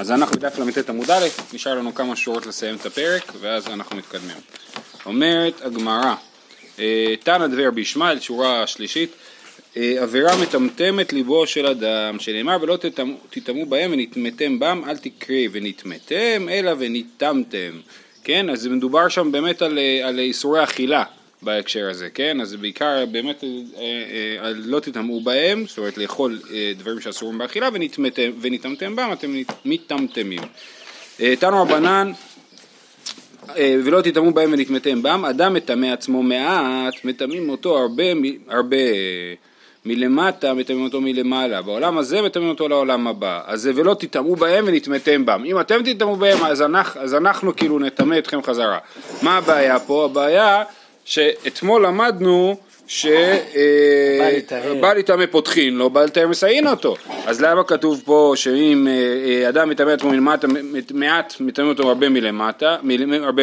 אז אנחנו בדף ל"ט עמוד א', נשאר לנו כמה שורות לסיים את הפרק, ואז אנחנו מתקדמים. אומרת הגמרא, אה, תנא דבר בישמעאל, שורה שלישית, אה, עבירה מטמטמת ליבו של אדם, שנאמר ולא תטמאו בהם ונטמאתם בם, אל תקרי ונטמאתם, אלא ונטמתם. כן, אז מדובר שם באמת על, אה, על איסורי אכילה. בהקשר הזה, כן? אז בעיקר באמת אה, אה, לא תטמאו בהם, זאת אומרת לאכול אה, דברים שאסורים באכילה ונטמתם בהם, אתם מטמטמים. תנו רבנן ולא תטמאו בהם ונטמתם בם, אדם מטמא עצמו מעט, מטמאים אותו הרבה, הרבה מלמטה, מטמאים אותו מלמעלה, בעולם הזה מטמאים אותו לעולם הבא, אז ולא תטמאו בהם ונטמאתם בם, אם אתם תטמאו בהם אז אנחנו, אז אנחנו כאילו נטמא אתכם חזרה. מה הבעיה פה? הבעיה שאתמול למדנו שבא להיטמא פותחין לו, בא לטהר מסייעין אותו. אז למה כתוב פה שאם אה, אה, אדם מטמא עצמו מלמטה, מעט מטמא אותו הרבה מלמטה, הרבה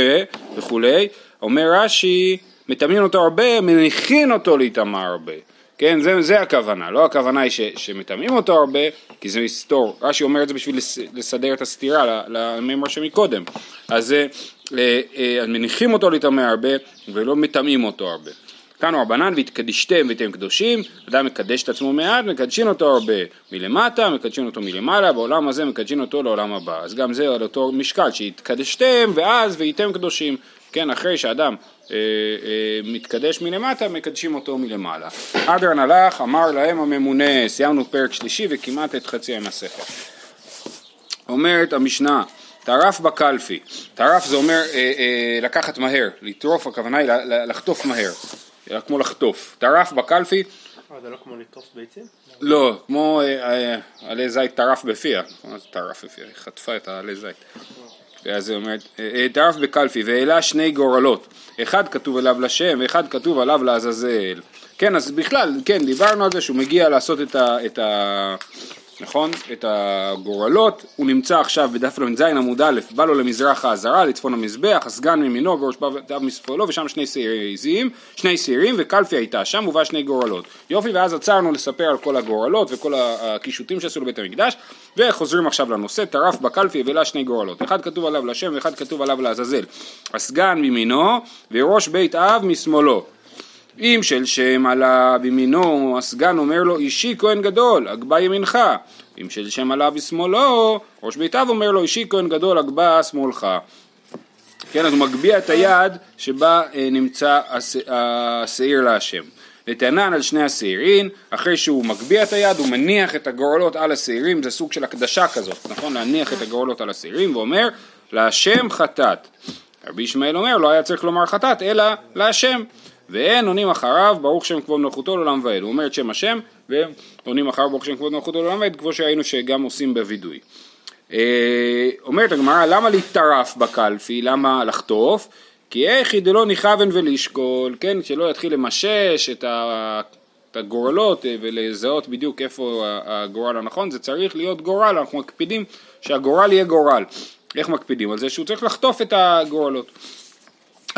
וכולי, אומר רש"י, מטמאים אותו הרבה, מניחין אותו להיטמע הרבה. כן, זה, זה הכוונה, לא הכוונה היא ש, שמטמאים אותו הרבה, כי זה מסתור, רש"י אומר את זה בשביל לסדר את הסתירה למימר שמקודם, אז, אה, אז מניחים אותו להיטמא הרבה ולא מטמאים אותו הרבה. תנו רבנן והתקדישתם ואתם קדושים, אדם מקדש את עצמו מעט, מקדשים אותו הרבה מלמטה, מקדשים אותו מלמעלה, בעולם הזה מקדשים אותו לעולם הבא. אז גם זה על אותו משקל, שהתקדשתם ואז והייתם קדושים. כן, אחרי שאדם אה, אה, מתקדש מלמטה, מקדשים אותו מלמעלה. אדרן הלך, אמר להם הממונה, סיימנו פרק שלישי וכמעט את חצי המסכת. אומרת המשנה, טרף בקלפי, טרף זה אומר אה, אה, לקחת מהר, לטרוף, הכוונה היא לחטוף מהר, כמו לחטוף. טרף בקלפי אה, זה לא כמו לטרוף ביצים? לא, כמו אה, אה, עלי זית טרף בפיה, מה זה טרף בפיה? היא חטפה את העלי זית. אז היא אומרת, טרף בקלפי והעלה שני גורלות, אחד כתוב עליו לשם ואחד כתוב עליו לעזאזל. כן, אז בכלל, כן, דיברנו על זה שהוא מגיע לעשות את ה... נכון? את הגורלות, הוא נמצא עכשיו בדף ל"ז עמוד א', בא לו למזרח העזרה, לצפון המזבח, הסגן מימינו וראש פניו משמאלו, ושם שני שעירים, שני שעירים, וקלפי הייתה שם, ובא שני גורלות. יופי, ואז עצרנו לספר על כל הגורלות וכל הקישוטים שעשו לבית המקדש, וחוזרים עכשיו לנושא, טרף בקלפי והעלה שני גורלות. אחד כתוב עליו לשם ואחד כתוב עליו לעזאזל. הסגן מימינו, וראש בית אב משמאלו. אם של שם עלה בימינו, הסגן אומר לו אישי כהן גדול, הגבה ימינך. אם של שם עלה בשמאלו, ראש ביתיו אומר לו אישי כהן גדול, הגבה שמאלך. כן, אז הוא מגביה את היד שבה אה, נמצא השעיר להשם. לטענן על שני השעירים, אחרי שהוא מגביה את היד הוא מניח את הגורלות על השעירים, זה סוג של הקדשה כזאת, נכון? להניח את הגורלות על השעירים ואומר להשם חטאת. רבי ישמעאל אומר לא היה צריך לומר חטאת אלא להשם. ואין עונים אחריו ברוך שם כבוד מלכותו לעולם ועד. הוא אומר את שם השם ועונים אחריו ברוך שם כבוד מלכותו לעולם ועד כמו שהיינו שגם עושים בווידוי. אה, אומרת הגמרא למה להתטרף בקלפי? למה לחטוף? כי איך דלא נכוון ולשקול כן? שלא יתחיל למשש את הגורלות אה, ולזהות בדיוק איפה הגורל הנכון. זה צריך להיות גורל אנחנו מקפידים שהגורל יהיה גורל. איך מקפידים? על זה שהוא צריך לחטוף את הגורלות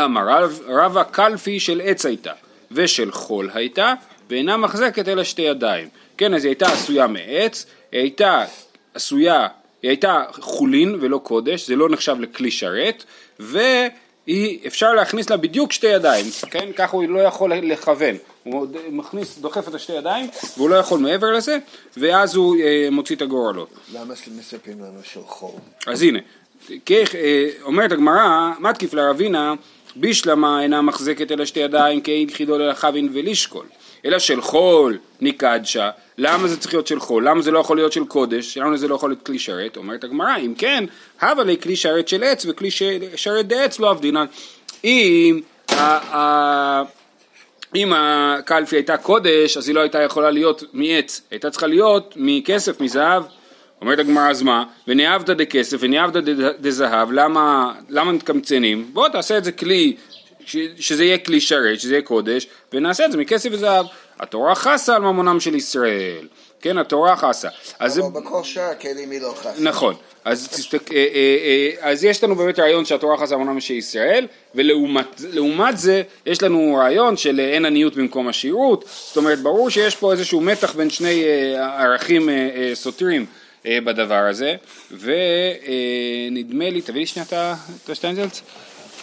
אמר רב, רב הקלפי של עץ הייתה ושל חול הייתה ואינה מחזקת אלא שתי ידיים. כן, אז היא הייתה עשויה מעץ, היא הייתה עשויה, היא הייתה חולין ולא קודש, זה לא נחשב לכלי שרת, והיא, אפשר להכניס לה בדיוק שתי ידיים, כן, ככה הוא לא יכול לכוון, הוא מכניס, דוחף את השתי ידיים והוא לא יכול מעבר לזה, ואז הוא אה, מוציא את הגורלות. למה מספרים לנו של חול? אז הנה, אומרת הגמרא, מתקיף לרבינה בישלמה אינה מחזקת אלא שתי ידיים כי אין חידול אלא חבין ולשקול אלא של חול נקדשה למה זה צריך להיות של חול? למה זה לא יכול להיות של קודש? למה זה לא יכול להיות כלי שרת? אומרת הגמרא אם כן הווה לי כלי שרת של עץ וכלי שרת דעץ לא עבדינן אם אם הקלפי הייתה קודש אז היא לא הייתה יכולה להיות מעץ הייתה צריכה להיות מכסף מזהב אומרת הגמרא אז מה? ונאהבת דכסף ונאהבת דזהב, למה, למה מתקמצנים? בוא תעשה את זה כלי, ש, שזה יהיה כלי שרת, שזה יהיה קודש, ונעשה את זה מכסף וזהב. התורה חסה על ממונם של ישראל. כן, התורה חסה. אז אבל בכל שאר הכלים היא לא חסה. נכון. אז, תסתק, אה, אה, אה, אז יש לנו באמת רעיון שהתורה חסה על ממונם של ישראל, ולעומת זה יש לנו רעיון של אין עניות במקום עשירות, זאת אומרת ברור שיש פה איזשהו מתח בין שני ערכים סותרים. אה, בדבר הזה, ונדמה לי, תביא לי שנייה את השטיינזלץ,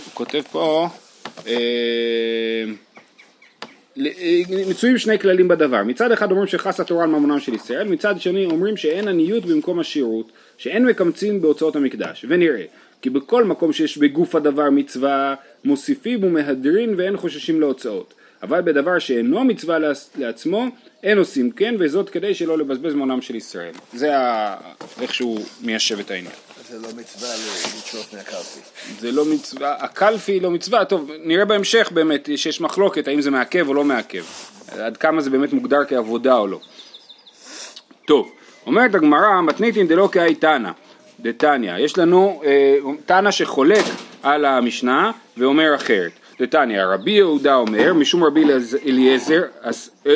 הוא כותב פה, אה, אה, מצויים שני כללים בדבר, מצד אחד אומרים שחס התורה על ממונם של ישראל, מצד שני אומרים שאין עניות במקום השירות, שאין מקמצים בהוצאות המקדש, ונראה כי בכל מקום שיש בגוף הדבר מצווה מוסיפים ומהדרין ואין חוששים להוצאות, אבל בדבר שאינו מצווה לעצ- לעצמו אין עושים כן וזאת כדי שלא לבזבז מעונם של ישראל, זה ה... איך שהוא מיישב את העניין. זה לא מצווה ל- לצרוך מהקלפי. זה לא מצווה, הקלפי לא מצווה, טוב נראה בהמשך באמת שיש מחלוקת האם זה מעכב או לא מעכב, עד כמה זה באמת מוגדר כעבודה או לא. טוב, אומרת הגמרא מתניתין דלא כאי תנא, דתניא, יש לנו אה, תנא שחולק על המשנה ואומר אחרת, דתניא, רבי יהודה אומר משום רבי אליעז- אליעזר, אה,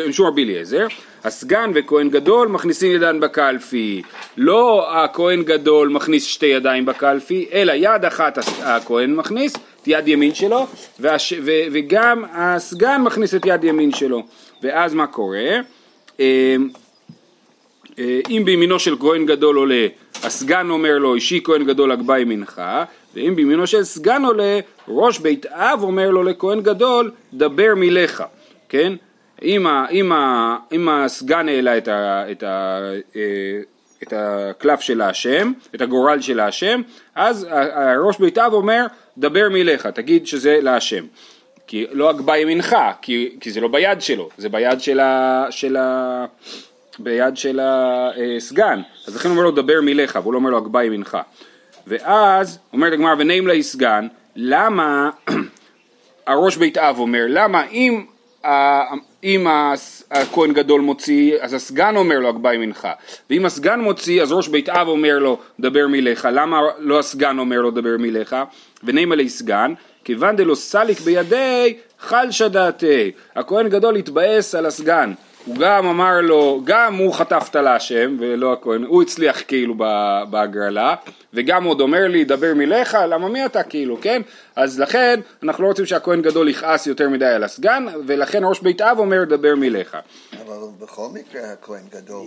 משום רבי אליעזר, הסגן וכהן גדול מכניסים ידן בקלפי, לא הכהן גדול מכניס שתי ידיים בקלפי, אלא יד אחת הכהן מכניס, את יד ימין שלו, והש, ו, וגם הסגן מכניס את יד ימין שלו, ואז מה קורה? אה, אה, אם בימינו של כהן גדול עולה, הסגן אומר לו, אישי כהן גדול הגבה ימינך, ואם בימינו של סגן עולה, ראש בית אב אומר לו לכהן גדול, דבר מילך, כן? אם, ה, אם, ה, אם הסגן העלה את, ה, את, ה, אה, את הקלף של השם, את הגורל של השם, אז הראש בית אב אומר, דבר מילך, תגיד שזה להשם. כי לא הגבה ימינך, כי, כי זה לא ביד שלו, זה ביד של ה... של ה ביד של הסגן, אז לכן הוא אומר לו דבר מילך, והוא לא אומר לו הגבה ימינך. ואז אומרת הגמרא ונעים לה סגן, למה הראש בית אב אומר, למה אם, אם הכהן גדול מוציא, אז הסגן אומר לו הגבה ימינך, ואם הסגן מוציא, אז ראש בית אב אומר לו דבר מילך, למה לא הסגן אומר לו דבר מילך? ונעים עלי סגן, כיוון דלא סליק בידי חלשא דעתי, הכהן גדול התבאס על הסגן, הוא גם אמר לו, גם הוא חטף את להשם ולא הכהן, הוא הצליח כאילו בהגרלה וגם עוד אומר לי דבר מלך, למה מי אתה כאילו, כן? אז לכן אנחנו לא רוצים שהכהן גדול יכעס יותר מדי על הסגן ולכן ראש בית אב אומר דבר מלך. אבל בכל מקרה הכהן גדול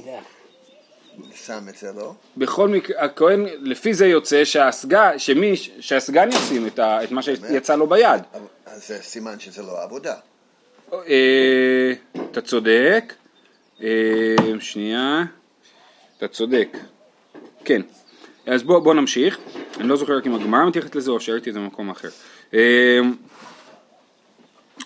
שם את זה, לא? בכל מקרה, הכהן, לפי זה יוצא שהסגן, שמי, שהסגן ישים את, ה, את מה שיצא לו ביד. אז זה סימן שזה לא עבודה. אה, אתה צודק, אה, שנייה, אתה צודק, כן, אז בוא, נמשיך, אני לא זוכר רק אם הגמרא מתייחסת לזה או שראיתי את זה במקום אחר. אה,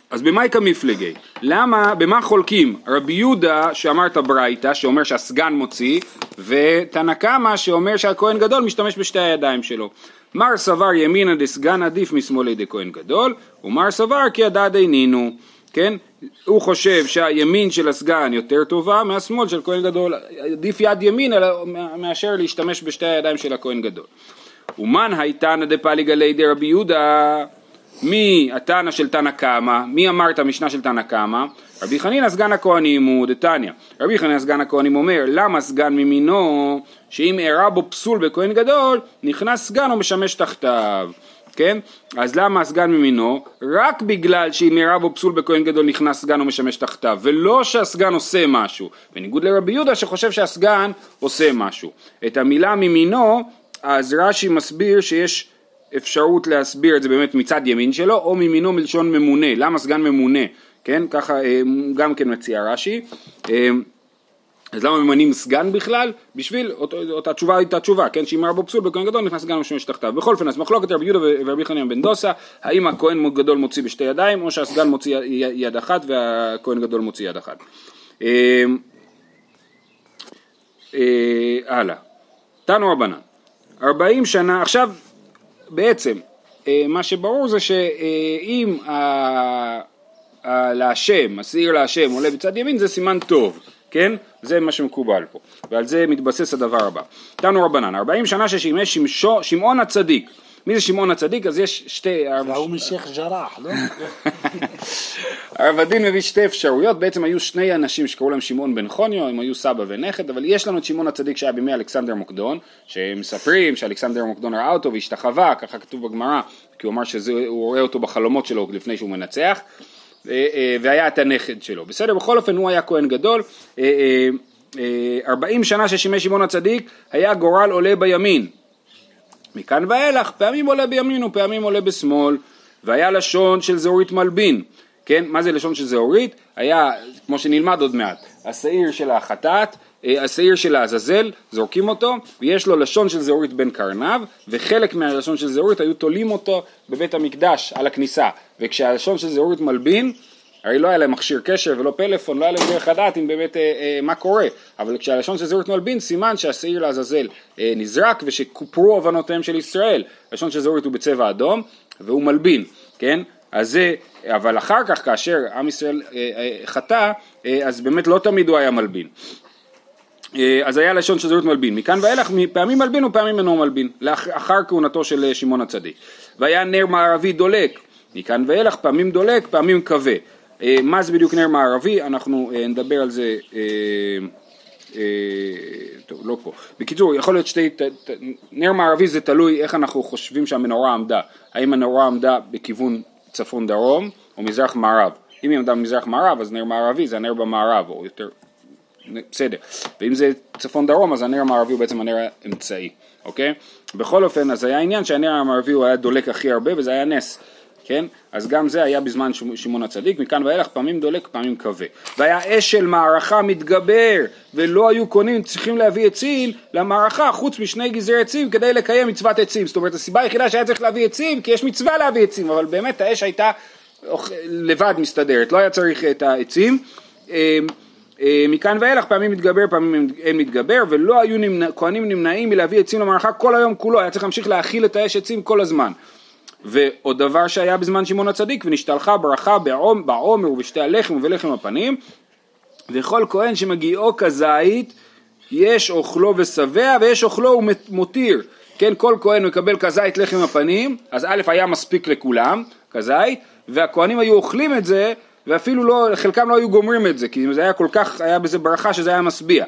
אז במאי מפלגי, למה, במה חולקים? רבי יהודה שאמר את הברייתא, שאומר שהסגן מוציא, ותנא קמא שאומר שהכהן גדול משתמש בשתי הידיים שלו. מר סבר ימינא דסגן עדיף משמאלי דכהן גדול, ומר סבר כי ידע דינינו, כן? הוא חושב שהימין של הסגן יותר טובה מהשמאל של כהן גדול, עדיף יד ימין מאשר להשתמש בשתי הידיים של הכהן גדול. ומן הייתנא דפליגא לידי רבי יהודה מי התנא של תנא קמא, מי אמר את המשנה של תנא קמא? רבי חנינא סגן הכהנים הוא דתניא. רבי חנינא סגן הכהנים אומר, למה סגן ממינו, שאם אירע בו פסול בכהן גדול, נכנס סגן ומשמש תחתיו. כן? אז למה הסגן ממינו? רק בגלל שאם אירע בו פסול בכהן גדול נכנס סגן ומשמש תחתיו, ולא שהסגן עושה משהו. בניגוד לרבי יהודה שחושב שהסגן עושה משהו. את המילה ממינו, אז רש"י מסביר שיש אפשרות להסביר את זה באמת מצד ימין שלו, או מימינו מלשון ממונה, למה סגן ממונה, כן, ככה אה, גם כן מציע רש"י, אה, אז למה ממנים סגן בכלל? בשביל, אותה תשובה הייתה תשובה, כן, שאם רבו פסול בכהן גדול נכנס סגן ומשמש תחתיו. בכל אופן, אז מחלוקת רבי יהודה ורבי חנין בן דוסה, האם הכהן גדול מוציא בשתי ידיים, או שהסגן מוציא יד אחת והכהן גדול מוציא יד אחת. אה, אה, הלאה, תנו רבנן, 40 שנה, עכשיו בעצם אה, מה שברור זה שאם להשם, השעיר להשם עולה בצד ימין זה סימן טוב, כן? זה מה שמקובל פה, ועל זה מתבסס הדבר הבא. תנו רבנן, 40 שנה ששימש שמשו, שמעון הצדיק, מי זה שמעון הצדיק? אז יש שתי... והוא משייח' ג'ראח, לא? הרב הדין מביא שתי אפשרויות, בעצם היו שני אנשים שקראו להם שמעון בן חוניו, הם היו סבא ונכד, אבל יש לנו את שמעון הצדיק שהיה בימי אלכסנדר מוקדון, שמספרים שאלכסנדר מוקדון ראה אותו והשתחווה, ככה כתוב בגמרא, כי הוא אמר שהוא רואה אותו בחלומות שלו לפני שהוא מנצח, והיה את הנכד שלו. בסדר, בכל אופן הוא היה כהן גדול, אה, אה, אה, ארבעים שנה ששימש שמעון הצדיק היה גורל עולה בימין. מכאן ואילך פעמים עולה בימין ופעמים עולה בשמאל והיה לשון של זהורית מלבין כן מה זה לשון של זהורית היה כמו שנלמד עוד מעט השעיר של החטאת אה, השעיר של העזאזל זורקים אותו ויש לו לשון של זהורית בין קרניו וחלק מהלשון של זהורית היו תולים אותו בבית המקדש על הכניסה וכשהלשון של זהורית מלבין הרי לא היה להם מכשיר קשר ולא פלאפון, לא היה להם דרך לדעת אם באמת אה, אה, מה קורה, אבל כשהלשון של זהות מלבין סימן שהשעיר לעזאזל אה, נזרק ושכופרו הבנותיהם של ישראל, הלשון של זהות הוא בצבע אדום והוא מלבין, כן? אז זה, אבל אחר כך כאשר עם ישראל אה, אה, חטא, אה, אז באמת לא תמיד הוא היה מלבין. אה, אז היה לשון של זהות מלבין, מכאן ואילך פעמים מלבין ופעמים אינו מלבין, לאחר כהונתו של אה, שמעון הצדיק. והיה נר מערבי דולק, מכאן ואילך פעמים דולק, פעמים כבה. אה, מה זה בדיוק נר מערבי, אנחנו נדבר על זה, טוב לא פה, בקיצור יכול להיות שתי, נר מערבי זה תלוי איך אנחנו חושבים שהמנורה עמדה, האם הנורה עמדה בכיוון צפון דרום או מזרח מערב, אם היא עמדה במזרח מערב אז נר מערבי זה הנר במערב או יותר, בסדר, ואם זה צפון דרום אז הנר המערבי הוא בעצם הנר האמצעי, אוקיי? בכל אופן אז היה עניין שהנר המערבי הוא היה דולק הכי הרבה וזה היה נס כן? אז גם זה היה בזמן שמעון הצדיק, מכאן ואילך פעמים דולק פעמים כבה. והיה אש של מערכה מתגבר, ולא היו קונים, צריכים להביא עצים למערכה חוץ משני גזרי עצים כדי לקיים מצוות עצים. זאת אומרת הסיבה היחידה שהיה צריך להביא עצים, כי יש מצווה להביא עצים, אבל באמת האש הייתה לבד מסתדרת, לא היה צריך את העצים. אה, מכאן ואילך פעמים מתגבר פעמים אין מתגבר ולא היו נמנע, כהנים נמנעים מלהביא עצים למערכה כל היום כולו היה צריך להמשיך להאכיל את האש עצים כל הזמן ועוד דבר שהיה בזמן שמעון הצדיק, ונשתלחה ברכה בעומר ובשתי הלחם ובלחם הפנים, וכל כהן שמגיעו כזית, יש אוכלו ושבע ויש אוכלו ומותיר. כן, כל כהן מקבל כזית לחם הפנים, אז א' היה מספיק לכולם, כזית, והכהנים היו אוכלים את זה, ואפילו לא, חלקם לא היו גומרים את זה, כי זה היה כל כך, היה בזה ברכה שזה היה משביע.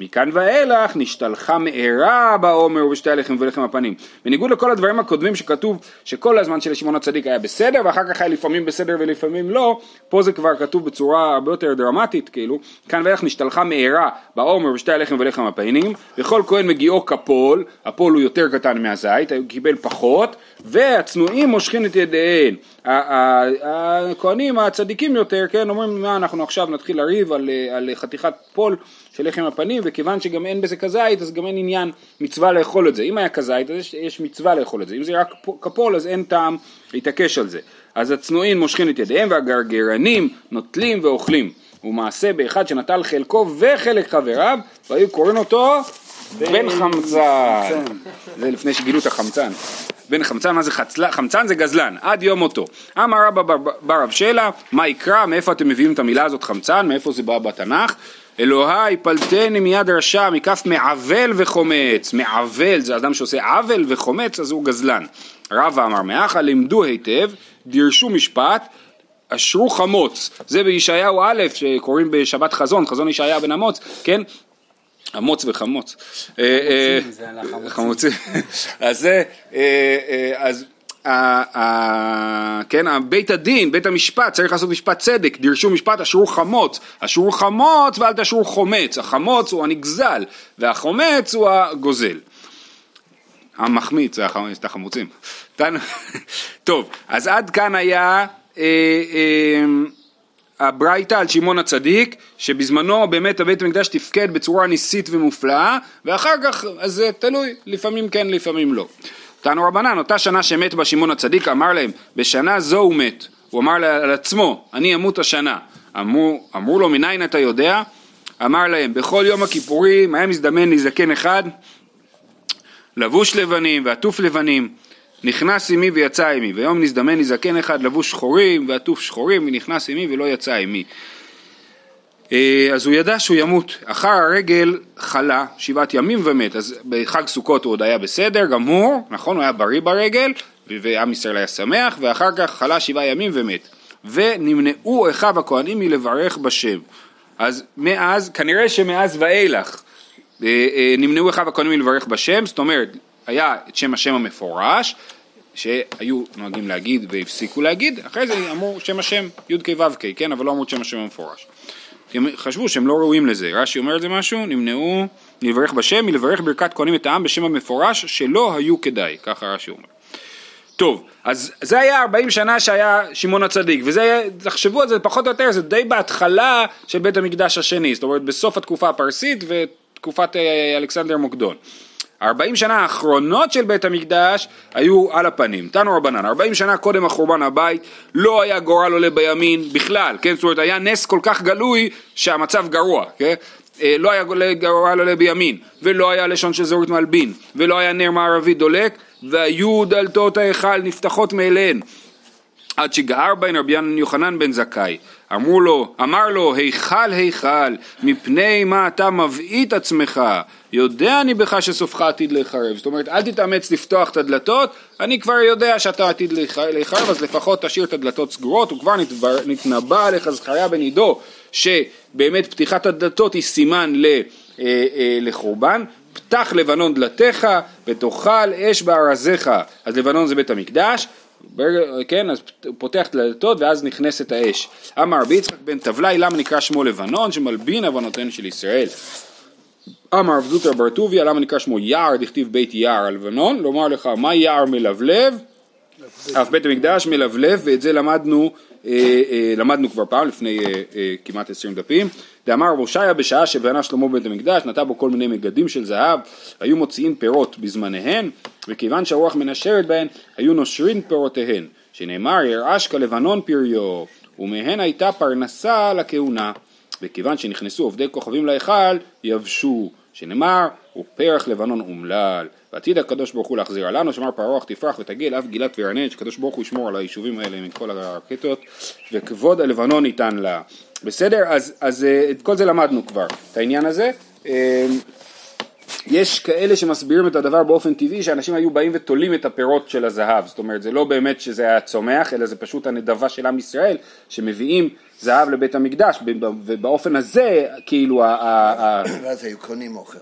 מכאן ואילך נשתלחה מארה בעומר ובשתי הלחם ולחם הפנים. בניגוד לכל הדברים הקודמים שכתוב שכל הזמן של שמעון הצדיק היה בסדר ואחר כך היה לפעמים בסדר ולפעמים לא, פה זה כבר כתוב בצורה הרבה יותר דרמטית כאילו, כאן ואילך נשתלחה מארה בעומר ובשתי הלחם ולחם הפנים, וכל כהן מגיעו כפול, הפול הוא יותר קטן מהזית, הוא קיבל פחות, והצנועים מושכים את ידיהם. הכהנים הצדיקים יותר, כן, אומרים מה אנחנו עכשיו נתחיל לריב על, על חתיכת פול של לחם הפנים וכיוון שגם אין בזה כזית אז גם אין עניין מצווה לאכול את זה. אם היה כזית אז יש, יש מצווה לאכול את זה. אם זה רק כפול אז אין טעם להתעקש על זה. אז הצנועים מושכים את ידיהם והגרגרנים נוטלים ואוכלים. ומעשה באחד שנטל חלקו וחלק חבריו והיו קוראים אותו בן חמצן. זה לפני שגילו את החמצן. בן חמצן, מה זה חצלן? חמצן זה גזלן, עד יום מותו. אמר רבא בר רב שלה, מה יקרא, מאיפה אתם מביאים את המילה הזאת חמצן, מאיפה זה בא בתנ"ך? אלוהי פלטני מיד רשע מכף מעוול וחומץ, מעוול זה אדם שעושה עוול וחומץ אז הוא גזלן. רבא אמר מאחה לימדו היטב, דירשו משפט, אשרו חמוץ, זה בישעיהו א' שקוראים בשבת חזון, חזון ישעיה בן אמוץ, כן? אמוץ וחמוץ. חמוצים אה, זה על החמוצים. חמוצים. אז זה, אה, אה, אז כן, בית הדין, בית המשפט, צריך לעשות משפט צדק, דרשו משפט אשרו חמוץ, אשרו חמוץ ואל תשרו חומץ, החמוץ הוא הנגזל והחומץ הוא הגוזל. המחמיץ זה החמוצים. טוב, אז עד כאן היה אה, אה, הברייתא על שמעון הצדיק, שבזמנו באמת הבית המקדש תפקד בצורה ניסית ומופלאה, ואחר כך, אז זה תלוי, לפעמים כן, לפעמים לא. תנו רבנן, אותה שנה שמת בה שמעון הצדיק, אמר להם, בשנה זו הוא מת. הוא אמר על עצמו, אני אמות השנה. אמרו, אמרו לו, מניין אתה יודע? אמר להם, בכל יום הכיפורים היה מזדמן לי זקן אחד, לבוש לבנים ועטוף לבנים, נכנס עמי ויצא עמי, ויום נזדמן לי זקן אחד לבוש שחורים ועטוף שחורים, ונכנס עמי ולא יצא עמי. אה, אז הוא ידע שהוא ימות. אחר הרגל חלה שבעת ימים ומת, אז בחג סוכות הוא עוד היה בסדר גמור, נכון? הוא היה בריא ברגל, ועם ישראל היה שמח, ואחר כך חלה שבעה ימים ומת. ונמנעו אחיו הכהנים מלברך בשם. אז מאז, כנראה שמאז ואילך אה, אה, נמנעו אחיו הכהנים מלברך בשם, זאת אומרת, היה את שם השם המפורש, שהיו נוהגים להגיד והפסיקו להגיד, אחרי זה אמרו שם השם י"ק ו"ק, כן, אבל לא אמרו את שם השם המפורש. הם חשבו שהם לא ראויים לזה. רש"י אומר את זה משהו? נמנעו לברך בשם מלברך ברכת כהנים את העם בשם המפורש שלא היו כדאי, ככה רש"י אומר. טוב, אז זה היה 40 שנה שהיה שמעון הצדיק, וזה היה, תחשבו על זה פחות או יותר, זה די בהתחלה של בית המקדש השני, זאת אומרת בסוף התקופה הפרסית ותקופת אה, אלכסנדר מוקדון. 40 שנה האחרונות של בית המקדש היו על הפנים, תנו רבנן, 40 שנה קודם החורבן הבית לא היה גורל עולה בימין בכלל, כן, זאת אומרת היה נס כל כך גלוי שהמצב גרוע, כן, אה, לא היה גורל עולה בימין, ולא היה לשון של זהות מלבין, ולא היה נר מערבי דולק, והיו דלתות ההיכל נפתחות מאליהן. עד שגער בהן רבי יוחנן בן זכאי. אמרו לו, אמר לו, היכל היכל, מפני מה אתה מבעית עצמך, יודע אני בך שסופך עתיד להיחרב. זאת אומרת, אל תתאמץ לפתוח את הדלתות, אני כבר יודע שאתה עתיד להיחרב, אז לפחות תשאיר את הדלתות סגורות, וכבר נתנבא עליך זכריה בן עידו, שבאמת פתיחת הדלתות היא סימן ל, אה, אה, לחורבן. פתח לבנון דלתיך ותאכל אש בארזיך. אז לבנון זה בית המקדש, כן, אז הוא פותח את הדלתות ואז נכנסת האש. אמר רבי יצחק בן תבלאי, למה נקרא שמו לבנון? שמלבין עוונותיהן של ישראל. אמר רב בר טוביה, למה נקרא שמו יער, דכתיב בית יער על לבנון? לומר לך, מה יער מלבלב? אף בית המקדש מלבלב, ואת זה למדנו, אה, אה, למדנו כבר פעם, לפני אה, כמעט עשרים דפים. דאמר רב הושעיה בשעה שבנה שלמה בית המקדש, נטע בו כל מיני מגדים של זהב, היו מוציאים פירות בזמניהן, וכיוון שהרוח מנשרת בהן, היו נושרים פירותיהן, שנאמר ירעש כלבנון פריו, ומהן הייתה פרנסה לכהונה, וכיוון שנכנסו עובדי כוכבים להיכל, יבשו, שנאמר, ופרח לבנון אומלל, ועתיד הקדוש ברוך הוא להחזיר עלינו, שאמר פרוח תפרח ותגיל, אף גילת וירנן, שקדוש ברוך הוא ישמור על היישובים האלה מכל הרקטות, וכבוד הלבנון ניתן לה. בסדר? אז, אז אה, את כל זה למדנו כבר, את העניין הזה. יש כאלה שמסבירים את הדבר באופן טבעי שאנשים היו באים ותולים את הפירות של הזהב זאת אומרת זה לא באמת שזה היה צומח אלא זה פשוט הנדבה של עם ישראל שמביאים זהב לבית המקדש ובאופן הזה כאילו ואז היו קונים אוכל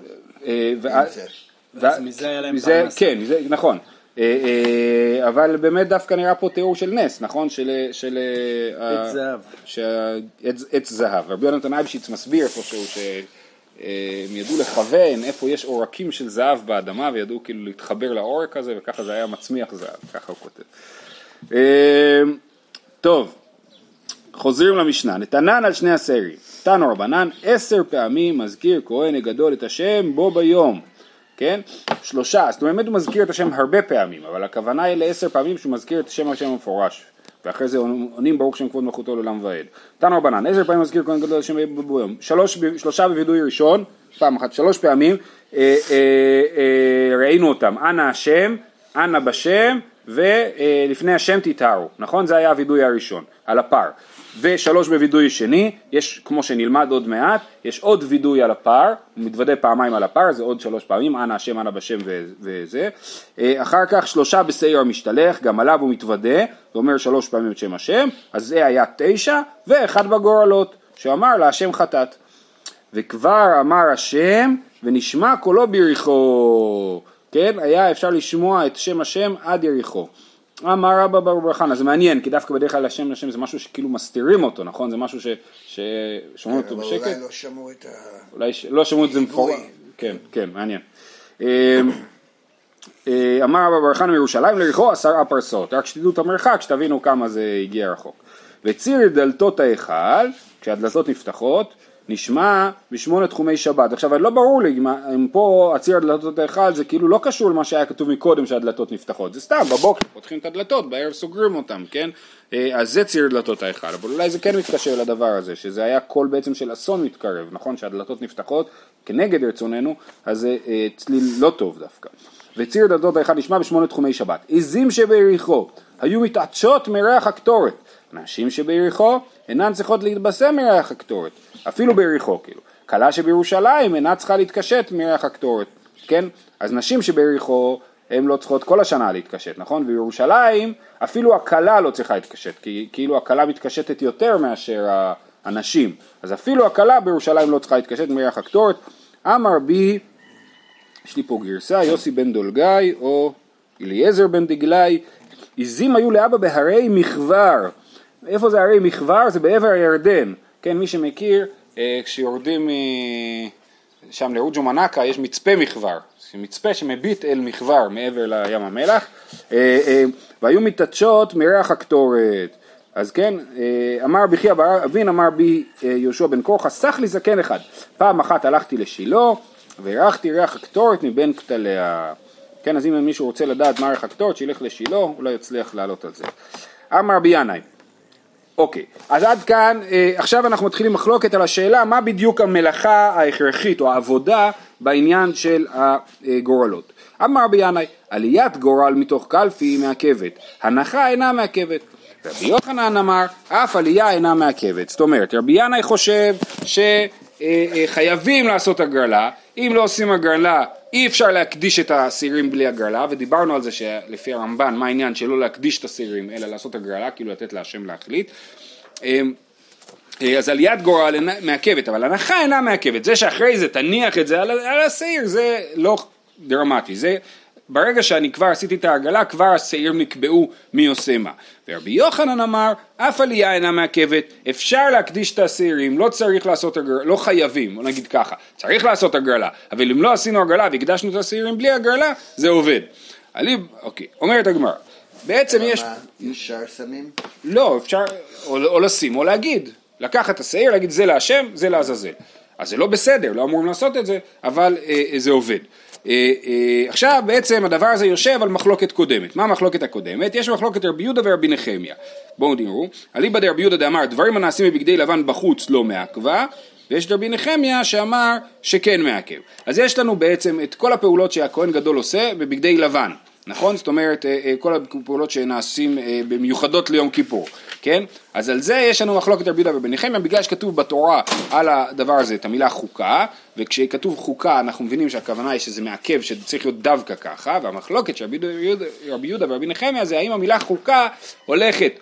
אה, ואז מזה היה להם פרנסה כן נכון אה, אה, אבל באמת דווקא נראה פה תיאור של נס, נכון? של... של עץ זהב. עץ זהב. רבי יונתן אייבשיץ מסביר איפשהו שהם ידעו לכוון איפה יש עורקים של זהב באדמה וידעו כאילו להתחבר לעורק הזה וככה זה היה מצמיח זהב, ככה הוא כותב. טוב, חוזרים למשנה, נתנן על שני הסיירים, תנו רבנן עשר פעמים מזכיר כהן הגדול את השם בו ביום כן? שלושה, זאת אומרת הוא מזכיר את השם הרבה פעמים, אבל הכוונה היא לעשר פעמים שהוא מזכיר את שם השם המפורש. ואחרי זה עונים ברוך שם כבוד מלכותו לעולם ועד. תנו רבנן, עשר פעמים מזכיר כהן גדול השם ביום, שלוש, שלושה בווידוי ראשון, פעם אחת, שלוש פעמים, אה, אה, אה, ראינו אותם, אנא השם, אנא בשם, ולפני השם תתארו, נכון? זה היה הווידוי הראשון, על הפר. ושלוש בווידוי שני, יש כמו שנלמד עוד מעט, יש עוד וידוי על הפר, הוא מתוודה פעמיים על הפר, זה עוד שלוש פעמים, אנא השם אנא בשם וזה, אה, אחר כך שלושה בשעיר המשתלח, גם עליו הוא מתוודה, זה אומר שלוש פעמים את שם השם, אז זה היה תשע, ואחד בגורלות, שאמר לה השם חטאת. וכבר אמר השם ונשמע קולו ביריחו, כן, היה אפשר לשמוע את שם השם עד יריחו. אמר רבא בר חנא, זה מעניין, כי דווקא בדרך כלל השם לשם זה משהו שכאילו מסתירים אותו, נכון? זה משהו ששומעים אותו בשקט. אולי לא שמעו את ה... אולי לא שמעו את זה מפורט. כן, כן, מעניין. אמ, אה, אמר רבא בר חנא מירושלים לריחו עשרה פרסות, רק שתדעו את המרחק, שתבינו כמה זה הגיע רחוק. וציר דלתות ההיכל, כשהדלתות נפתחות, נשמע בשמונה תחומי שבת. עכשיו, לא ברור לי אם פה הציר הדלתות ההיכל זה כאילו לא קשור למה שהיה כתוב מקודם שהדלתות נפתחות, זה סתם, בבוקר פותחים את הדלתות, בערב סוגרים אותם, כן? אה, אז זה ציר דלתות ההיכל, אבל אולי זה כן מתקשר לדבר הזה, שזה היה קול בעצם של אסון מתקרב, נכון? שהדלתות נפתחות כנגד רצוננו, אז זה אה, צליל לא טוב דווקא. וציר דלתות ההיכל נשמע בשמונה תחומי שבת. עזים שביריחו היו מתעטשות מריח הקטורת, נשים שביריחו אינן צריכות להתבשם מריח הקטורת. אפילו ביריחו כאילו. כלה שבירושלים אינה צריכה להתקשט מריח הקטורת, כן? אז נשים שביריחו הן לא צריכות כל השנה להתקשט, נכון? בירושלים אפילו הכלה לא צריכה להתקשט, כי כאילו הכלה מתקשטת יותר מאשר הנשים, אז אפילו הכלה בירושלים לא צריכה להתקשט מריח הקטורת. אמר בי, יש לי פה גרסה, יוסי בן דולגי או אליעזר בן דגלי, עזים היו לאבא בהרי מכבר. איפה זה הרי מכבר? זה בעבר הירדן. כן, מי שמכיר, אה, כשיורדים שם לרוג'ו מנקה יש מצפה מחבר, מצפה שמביט אל מחבר מעבר לים המלח, והיו מתעטשות מריח הקטורת. אז כן, אמר בכי אבין, אמר בי יהושע בן קורחה, סח לי זקן אחד. פעם אחת הלכתי לשילה והרחתי ריח הקטורת מבין כתליה. כן, אז אם מישהו רוצה לדעת מה ריח הקטורת, שילך לשילה, אולי יצליח לעלות על זה. אמר בי ינאי, אוקיי, אז עד כאן, אה, עכשיו אנחנו מתחילים מחלוקת על השאלה מה בדיוק המלאכה ההכרחית או העבודה בעניין של הגורלות. אמר בי ינאי, עליית גורל מתוך קלפי מעכבת, הנחה אינה מעכבת. רבי יוחנן אמר, אף עלייה אינה מעכבת. זאת אומרת, רבי ינאי חושב שחייבים לעשות הגרלה, אם לא עושים הגרלה אי אפשר להקדיש את השעירים בלי הגרלה ודיברנו על זה שלפי הרמב"ן מה העניין שלא להקדיש את השעירים אלא לעשות הגרלה כאילו לתת להשם להחליט. אמ, אה, אז עליית גורל מעכבת אבל הנחה אינה מעכבת. זה שאחרי זה תניח את זה על, על השעיר זה לא דרמטי. זה ברגע שאני כבר עשיתי את העגלה, כבר השעירים נקבעו מי עושה מה. ורבי יוחנן אמר, אף עלייה אינה מעכבת, אפשר להקדיש את השעירים, לא צריך לעשות הגרלה, לא חייבים, בוא נגיד ככה, צריך לעשות הגרלה, אבל אם לא עשינו הגרלה והקדשנו את השעירים בלי הגרלה, זה עובד. עלי, אוקיי, אומרת הגמרא, בעצם יש... ישר שמים? לא, אפשר או, או לשים או להגיד, לקחת את השעיר, להגיד זה להשם, זה לעזאזל. אז זה לא בסדר, לא אמורים לעשות את זה, אבל אה, זה עובד. אה, אה, עכשיו בעצם הדבר הזה יושב על מחלוקת קודמת. מה המחלוקת הקודמת? יש מחלוקת רבי יהודה ורבי נחמיה. בואו תראו, אליבא דרבי יהודה דאמר דברים הנעשים בבגדי לבן בחוץ לא מעכבה ויש רבי נחמיה שאמר שכן מעכב. אז יש לנו בעצם את כל הפעולות שהכהן גדול עושה בבגדי לבן. נכון? זאת אומרת, אה, כל הפעולות שנעשים במיוחדות ליום כיפור, כן? אז על זה יש לנו מחלוקת רבי יהודה ובן נחמיה, בגלל שכתוב בתורה על הדבר הזה את המילה חוקה, וכשכתוב חוקה אנחנו מבינים שהכוונה היא שזה מעכב, שצריך להיות דווקא ככה, והמחלוקת של רבי יהודה ורבי נחמיה זה האם המילה חוקה הולכת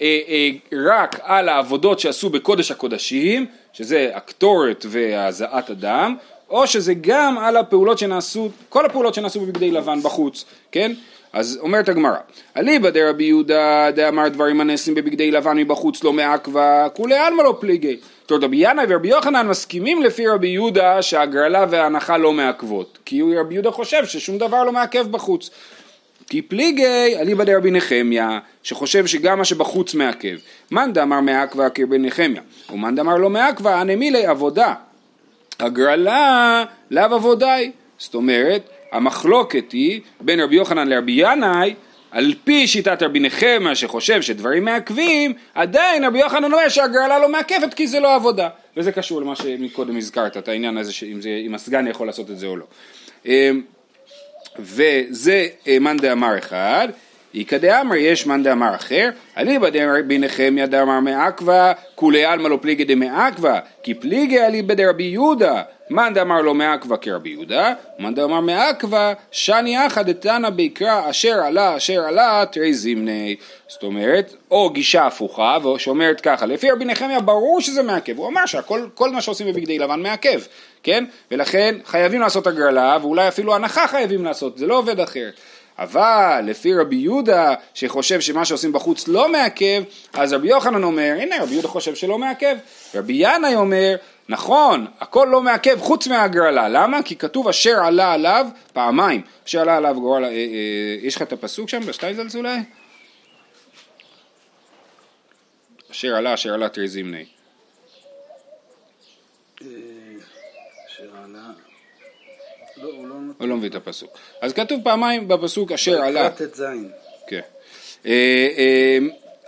אה, אה, רק על העבודות שעשו בקודש הקודשים, שזה הקטורת והזעת הדם, או שזה גם על הפעולות שנעשו, כל הפעולות שנעשו בבגדי לבן בחוץ, כן? אז אומרת הגמרא, אליבא דרבי יהודה דאמר דברים הנעשים בבגדי לבן מבחוץ לא מעכבה, כולי עלמא לא פליגי. זאת אומרת רבי ינאי ורבי יוחנן מסכימים לפי רבי יהודה שהגרלה וההנחה לא מעכבות, כי רבי יהודה חושב ששום דבר לא מעכב בחוץ. כי פליגי אליבא דרבי נחמיה, שחושב שגם מה שבחוץ מעכב. מאן דאמר מעכבה כרבי נחמיה, ומאן דאמר לא מעכבה, הנמילי עבודה. הגרלה לאו עבודאי. זאת אומרת, המחלוקת היא בין רבי יוחנן לרבי ינאי על פי שיטת רבי נחמיה שחושב שדברים מעכבים, עדיין רבי יוחנן אומר שהגרלה לא מעכבת כי זה לא עבודה. וזה קשור למה שמקודם הזכרת, את העניין הזה שאם זה, הסגן יכול לעשות את זה או לא. אמ, וזה אה, מאן דאמר אחד, איכא דאמר יש מאן דאמר אחר, אליבא דרבי נחמיה דאמר מעכבה, כולי עלמא לא פליגי דמעכבה, כי פליגי אליבא דרבי יהודה, מאן דאמר לא מעכבה כרבי יהודה, מאן דאמר מעכבה, שני אחא דתנא ביקרא אשר עלה אשר עלה תרי זימני. זאת אומרת, או גישה הפוכה, שאומרת ככה, לפי רבי נחמיה ברור שזה מעכב, הוא אמר שכל מה שעושים בבגדי לבן מעכב, כן? ולכן חייבים לעשות הגרלה, ואולי אפילו הנחה חייבים לעשות, זה לא עובד אחרת. אבל לפי רבי יהודה שחושב שמה שעושים בחוץ לא מעכב, אז רבי יוחנן אומר, הנה רבי יהודה חושב שלא מעכב. רבי ינאי אומר, נכון, הכל לא מעכב חוץ מהגרלה, למה? כי כתוב אשר עלה עליו פעמיים, אשר עלה עליו גורל, אה, אה, יש לך את הפסוק שם בשטייזלס אולי? אשר עלה אשר עלה תרי זימני. לא, הוא לא, הוא לא מביא את הפסוק. אז כתוב פעמיים בפסוק אשר עלה. כן. אה, אה,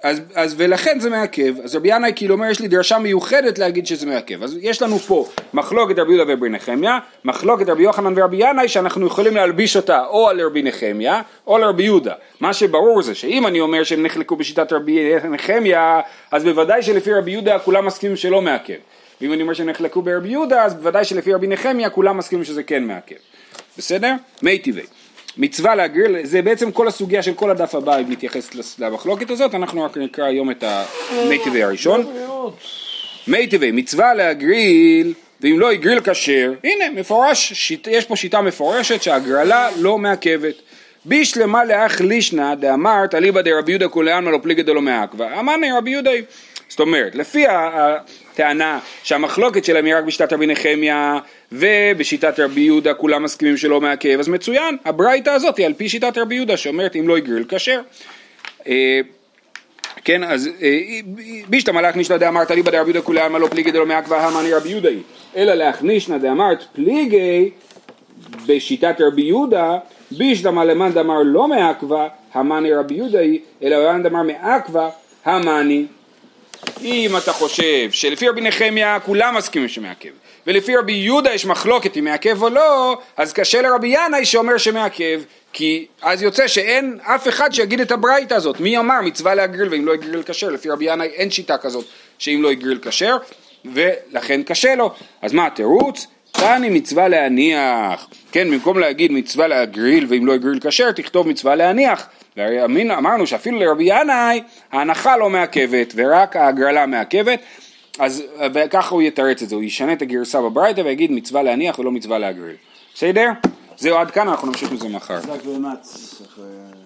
אז, אז ולכן זה מעכב, אז רבי ינאי כאילו אומר יש לי דרשה מיוחדת להגיד שזה מעכב, אז יש לנו פה מחלוקת רבי יהודה וברבי נחמיה, מחלוקת רבי יוחנן ורבי ינאי שאנחנו יכולים להלביש אותה או על רבי נחמיה או לרבי יהודה, מה שברור זה שאם אני אומר שהם נחלקו בשיטת רבי נחמיה, אז בוודאי שלפי רבי יהודה כולם מסכימים שלא מעכב, ואם אני אומר שהם נחלקו ברבי יהודה, אז בוודאי שלפי רבי נחמיה כולם מסכימים שזה כן מעכב, בסדר? מי טבעי מצווה להגריל, זה בעצם כל הסוגיה של כל הדף הבא אם נתייחס למחלוקת הזאת, אנחנו רק נקרא היום את המי טבעי הראשון. מי טבעי, מצווה להגריל, ואם לא הגריל כשר, הנה מפורש, שיט, יש פה שיטה מפורשת שהגרלה לא מעכבת. בישלמה לאח לישנא דאמרת אליבא דרבי יהודה כולי עלמא לא פליגא דלא מעכבה. אמרנו רבי יהודה זאת אומרת, לפי הטענה שהמחלוקת שלהם היא רק בשיטת רבי נחמיה ובשיטת רבי יהודה כולם מסכימים שלא מעכב, אז מצוין, הברייתא הזאת היא על פי שיטת רבי יהודה שאומרת אם לא יגריל כשר. אה, כן, אז אה, בישתא מלאך נישנא דאמרת ליבא דרבי יהודה כולי עלמא לא פליגי דלא מעכבה המאני רבי יהודה היא, אלא להכנישנא דאמרת פליגי בשיטת רבי יהודה בישתא מלמאן דאמר לא מעכבה המאני רבי יהודה היא, אלא למאן דאמר מעכבה המאני אם אתה חושב שלפי רבי נחמיה כולם מסכימים שמעכב ולפי רבי יהודה יש מחלוקת אם מעכב או לא אז קשה לרבי ינאי שאומר שמעכב כי אז יוצא שאין אף אחד שיגיד את הברייתא הזאת. מי אמר מצווה להגריל ואם לא יגריל כשר? לפי רבי ינאי אין שיטה כזאת שאם לא יגריל כשר ולכן קשה לו. אז מה התירוץ? תני מצווה להניח. כן במקום להגיד מצווה להגריל ואם לא יגריל כשר תכתוב מצווה להניח והרי אמרנו שאפילו לרבי ינאי ההנחה לא מעכבת ורק ההגרלה מעכבת. אז וככה הוא יתרץ את זה, הוא ישנה את הגרסה בברייתא ויגיד מצווה להניח ולא מצווה להגריל בסדר? זהו עד כאן אנחנו נמשיך מזה מחר